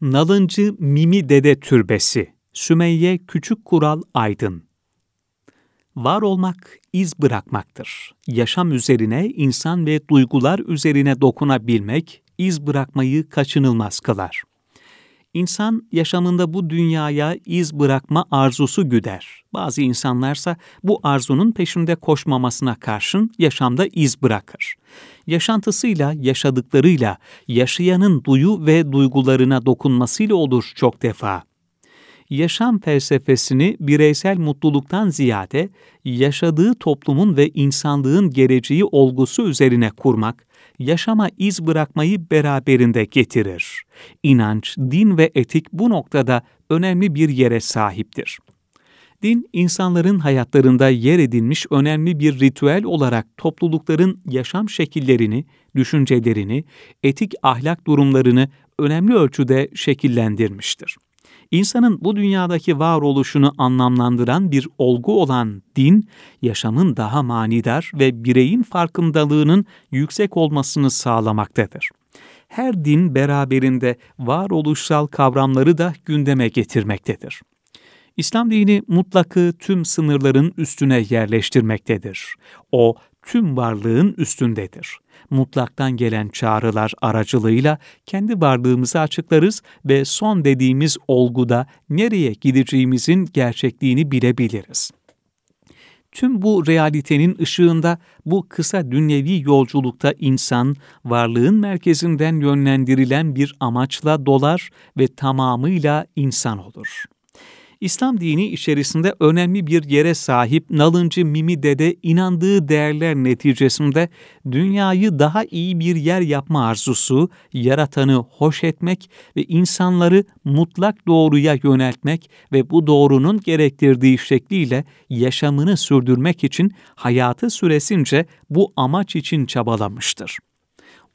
Nalıncı Mimi Dede Türbesi Sümeyye Küçük Kural Aydın Var olmak iz bırakmaktır. Yaşam üzerine, insan ve duygular üzerine dokunabilmek, iz bırakmayı kaçınılmaz kılar. İnsan yaşamında bu dünyaya iz bırakma arzusu güder. Bazı insanlarsa bu arzunun peşinde koşmamasına karşın yaşamda iz bırakır. Yaşantısıyla, yaşadıklarıyla, yaşayanın duyu ve duygularına dokunmasıyla olur çok defa yaşam felsefesini bireysel mutluluktan ziyade yaşadığı toplumun ve insanlığın geleceği olgusu üzerine kurmak, yaşama iz bırakmayı beraberinde getirir. İnanç, din ve etik bu noktada önemli bir yere sahiptir. Din, insanların hayatlarında yer edinmiş önemli bir ritüel olarak toplulukların yaşam şekillerini, düşüncelerini, etik ahlak durumlarını önemli ölçüde şekillendirmiştir. İnsanın bu dünyadaki varoluşunu anlamlandıran bir olgu olan din, yaşamın daha manidar ve bireyin farkındalığının yüksek olmasını sağlamaktadır. Her din beraberinde varoluşsal kavramları da gündeme getirmektedir. İslam dini mutlakı tüm sınırların üstüne yerleştirmektedir. O, tüm varlığın üstündedir. Mutlaktan gelen çağrılar aracılığıyla kendi varlığımızı açıklarız ve son dediğimiz olguda nereye gideceğimizin gerçekliğini bilebiliriz. Tüm bu realitenin ışığında bu kısa dünyevi yolculukta insan, varlığın merkezinden yönlendirilen bir amaçla dolar ve tamamıyla insan olur. İslam dini içerisinde önemli bir yere sahip Nalıncı Mimi Dede inandığı değerler neticesinde dünyayı daha iyi bir yer yapma arzusu, yaratanı hoş etmek ve insanları mutlak doğruya yöneltmek ve bu doğrunun gerektirdiği şekliyle yaşamını sürdürmek için hayatı süresince bu amaç için çabalamıştır.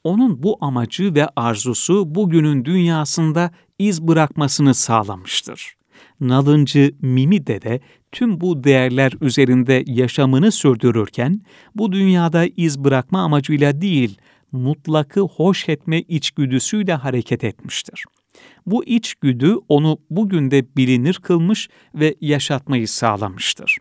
Onun bu amacı ve arzusu bugünün dünyasında iz bırakmasını sağlamıştır. Nalıncı Mimi Dede tüm bu değerler üzerinde yaşamını sürdürürken bu dünyada iz bırakma amacıyla değil, mutlakı hoş etme içgüdüsüyle hareket etmiştir. Bu içgüdü onu bugün de bilinir kılmış ve yaşatmayı sağlamıştır.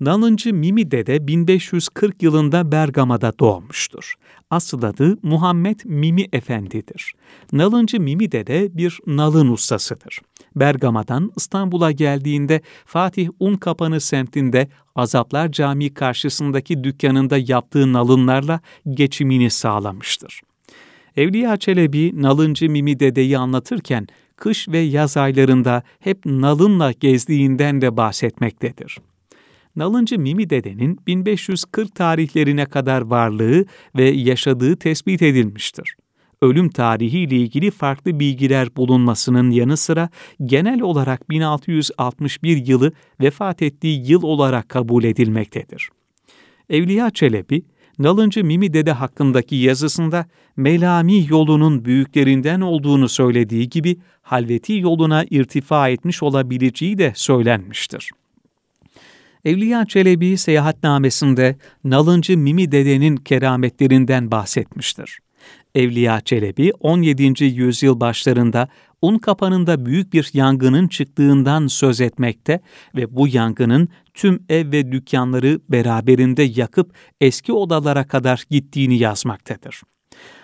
Nalıncı Mimi Dede 1540 yılında Bergama'da doğmuştur. Asıl adı Muhammed Mimi Efendi'dir. Nalıncı Mimi Dede bir nalın ustasıdır. Bergama'dan İstanbul'a geldiğinde Fatih Unkapanı semtinde Azaplar Camii karşısındaki dükkanında yaptığı nalınlarla geçimini sağlamıştır. Evliya Çelebi Nalıncı Mimi Dede'yi anlatırken kış ve yaz aylarında hep nalınla gezdiğinden de bahsetmektedir. Nalıncı Mimi Dede'nin 1540 tarihlerine kadar varlığı ve yaşadığı tespit edilmiştir ölüm tarihi ile ilgili farklı bilgiler bulunmasının yanı sıra genel olarak 1661 yılı vefat ettiği yıl olarak kabul edilmektedir. Evliya Çelebi, Nalıncı Mimi Dede hakkındaki yazısında Melami yolunun büyüklerinden olduğunu söylediği gibi halveti yoluna irtifa etmiş olabileceği de söylenmiştir. Evliya Çelebi seyahatnamesinde Nalıncı Mimi Dede'nin kerametlerinden bahsetmiştir. Evliya Çelebi 17. yüzyıl başlarında un kapanında büyük bir yangının çıktığından söz etmekte ve bu yangının tüm ev ve dükkanları beraberinde yakıp eski odalara kadar gittiğini yazmaktadır.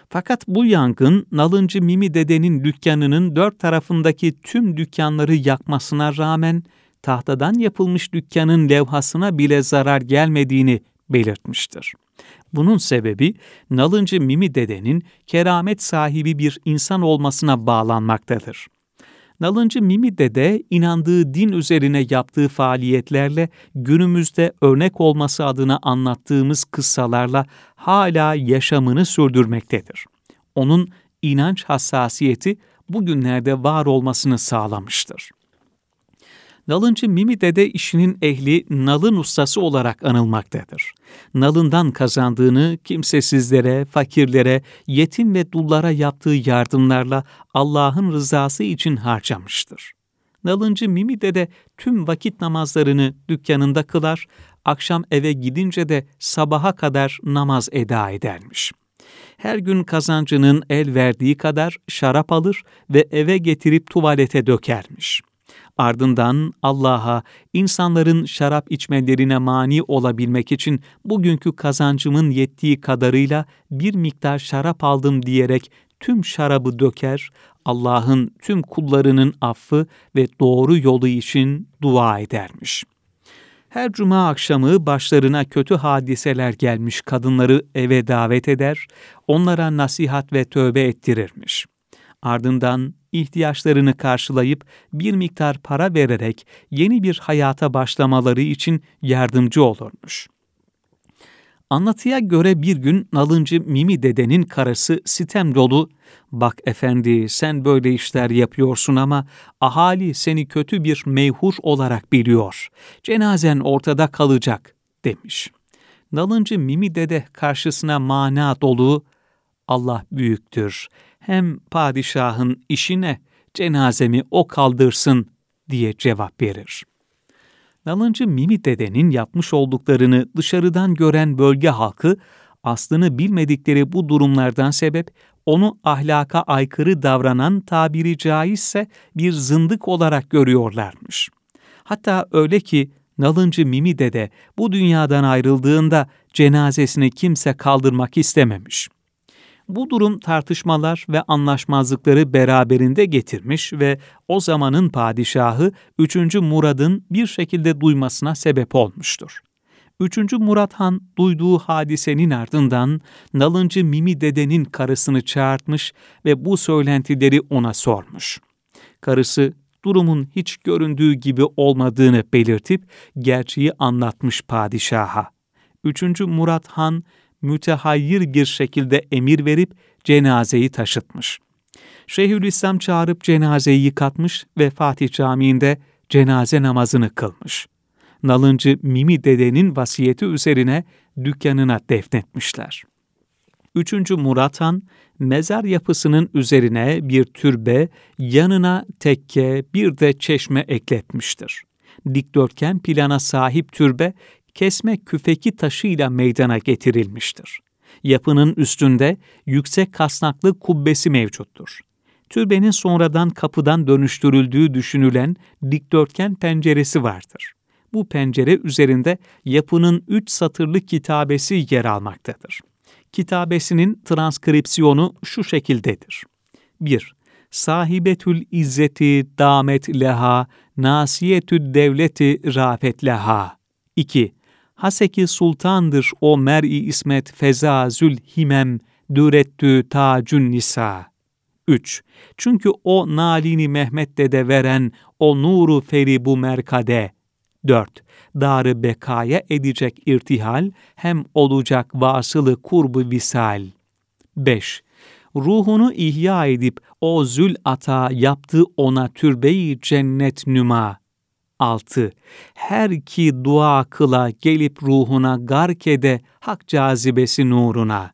Fakat bu yangın Nalıncı Mimi Dede'nin dükkanının dört tarafındaki tüm dükkanları yakmasına rağmen tahtadan yapılmış dükkanın levhasına bile zarar gelmediğini belirtmiştir. Bunun sebebi Nalıncı Mimi Dede'nin keramet sahibi bir insan olmasına bağlanmaktadır. Nalıncı Mimi Dede inandığı din üzerine yaptığı faaliyetlerle günümüzde örnek olması adına anlattığımız kıssalarla hala yaşamını sürdürmektedir. Onun inanç hassasiyeti bugünlerde var olmasını sağlamıştır. Nalıncı Mimi Dede işinin ehli nalın ustası olarak anılmaktadır. Nalından kazandığını kimsesizlere, fakirlere, yetim ve dullara yaptığı yardımlarla Allah'ın rızası için harcamıştır. Nalıncı Mimi Dede tüm vakit namazlarını dükkanında kılar, akşam eve gidince de sabaha kadar namaz eda edermiş. Her gün kazancının el verdiği kadar şarap alır ve eve getirip tuvalete dökermiş. Ardından Allah'a insanların şarap içmelerine mani olabilmek için bugünkü kazancımın yettiği kadarıyla bir miktar şarap aldım diyerek tüm şarabı döker, Allah'ın tüm kullarının affı ve doğru yolu için dua edermiş. Her cuma akşamı başlarına kötü hadiseler gelmiş kadınları eve davet eder, onlara nasihat ve tövbe ettirirmiş. Ardından ihtiyaçlarını karşılayıp bir miktar para vererek yeni bir hayata başlamaları için yardımcı olurmuş. Anlatıya göre bir gün nalıncı Mimi dedenin karısı sitem dolu, ''Bak efendi sen böyle işler yapıyorsun ama ahali seni kötü bir meyhur olarak biliyor. Cenazen ortada kalacak.'' demiş. Nalıncı Mimi dede karşısına mana dolu, ''Allah büyüktür, hem padişahın işine cenazemi o kaldırsın.'' diye cevap verir. Nalıncı Mimi dedenin yapmış olduklarını dışarıdan gören bölge halkı aslını bilmedikleri bu durumlardan sebep onu ahlaka aykırı davranan tabiri caizse bir zındık olarak görüyorlarmış. Hatta öyle ki Nalıncı Mimi dede bu dünyadan ayrıldığında cenazesini kimse kaldırmak istememiş. Bu durum tartışmalar ve anlaşmazlıkları beraberinde getirmiş ve o zamanın padişahı 3. Murad'ın bir şekilde duymasına sebep olmuştur. 3. Murat Han duyduğu hadisenin ardından nalıncı Mimi dedenin karısını çağırtmış ve bu söylentileri ona sormuş. Karısı durumun hiç göründüğü gibi olmadığını belirtip gerçeği anlatmış padişaha. 3. Murat Han mütehayyir bir şekilde emir verip cenazeyi taşıtmış. Şeyhülislam çağırıp cenazeyi yıkatmış ve Fatih Camii'nde cenaze namazını kılmış. Nalıncı Mimi dedenin vasiyeti üzerine dükkanına defnetmişler. 3. Murat Han, mezar yapısının üzerine bir türbe, yanına tekke, bir de çeşme ekletmiştir. Dikdörtgen plana sahip türbe, kesme küfeki taşıyla meydana getirilmiştir. Yapının üstünde yüksek kasnaklı kubbesi mevcuttur. Türbenin sonradan kapıdan dönüştürüldüğü düşünülen dikdörtgen penceresi vardır. Bu pencere üzerinde yapının üç satırlı kitabesi yer almaktadır. Kitabesinin transkripsiyonu şu şekildedir. 1. Sahibetül izzeti damet leha, nasiyetü devleti rafet leha. 2. Haseki sultandır o mer'i ismet feza zül himem, dürettü tacün nisa. 3. Çünkü o nalini Mehmet dede veren o nuru feri bu merkade. 4. Darı bekaya edecek irtihal hem olacak vasılı kurbu visal. 5. Ruhunu ihya edip o zül ata yaptı ona türbeyi cennet nüma. 6. Her ki dua kıla gelip ruhuna gark ede hak cazibesi nuruna.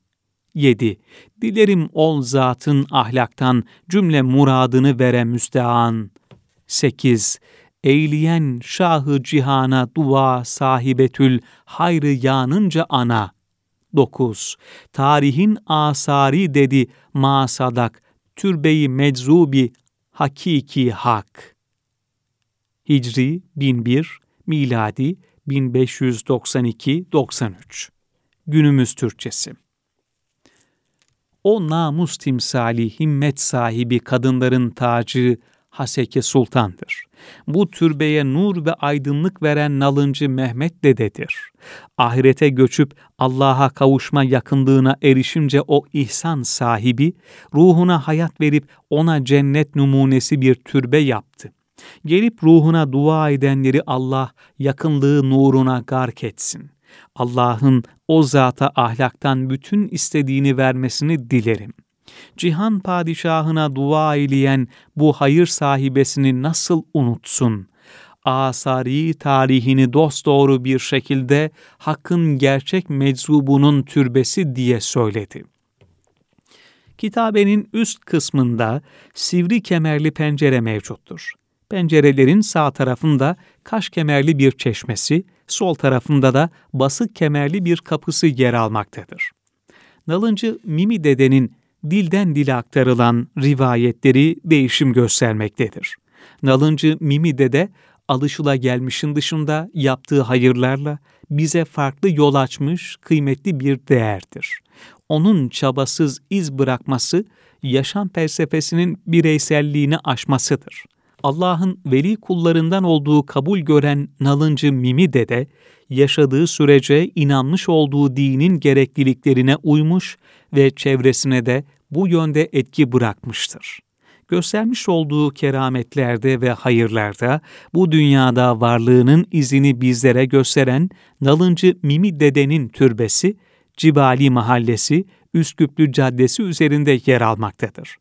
7. Dilerim ol zatın ahlaktan cümle muradını vere müstean. 8. Eyleyen şahı cihana dua sahibetül hayrı yanınca ana. 9. Tarihin asari dedi ma sadak türbeyi meczubi hakiki hak. Hicri 1001, miladi 1592-93. Günümüz Türkçesi. O namus timsali, himmet sahibi kadınların tacı Haseke Sultan'dır. Bu türbeye nur ve aydınlık veren nalıncı Mehmet dededir. Ahirete göçüp Allah'a kavuşma yakınlığına erişince o ihsan sahibi, ruhuna hayat verip ona cennet numunesi bir türbe yaptı. Gelip ruhuna dua edenleri Allah yakınlığı nuruna gark etsin. Allah'ın o zata ahlaktan bütün istediğini vermesini dilerim. Cihan padişahına dua eyleyen bu hayır sahibesini nasıl unutsun? Asari tarihini dosdoğru bir şekilde hakkın gerçek meczubunun türbesi diye söyledi. Kitabenin üst kısmında sivri kemerli pencere mevcuttur. Pencerelerin sağ tarafında kaş kemerli bir çeşmesi, sol tarafında da basık kemerli bir kapısı yer almaktadır. Nalıncı Mimi Dede'nin dilden dile aktarılan rivayetleri değişim göstermektedir. Nalıncı Mimi Dede, alışıla gelmişin dışında yaptığı hayırlarla bize farklı yol açmış kıymetli bir değerdir. Onun çabasız iz bırakması, yaşam felsefesinin bireyselliğini aşmasıdır. Allah'ın veli kullarından olduğu kabul gören nalıncı Mimi Dede, yaşadığı sürece inanmış olduğu dinin gerekliliklerine uymuş ve çevresine de bu yönde etki bırakmıştır. Göstermiş olduğu kerametlerde ve hayırlarda bu dünyada varlığının izini bizlere gösteren Nalıncı Mimi Dede'nin türbesi, Cibali Mahallesi, Üsküplü Caddesi üzerinde yer almaktadır.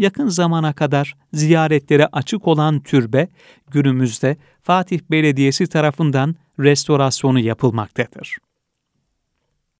Yakın zamana kadar ziyaretlere açık olan türbe, günümüzde Fatih Belediyesi tarafından restorasyonu yapılmaktadır.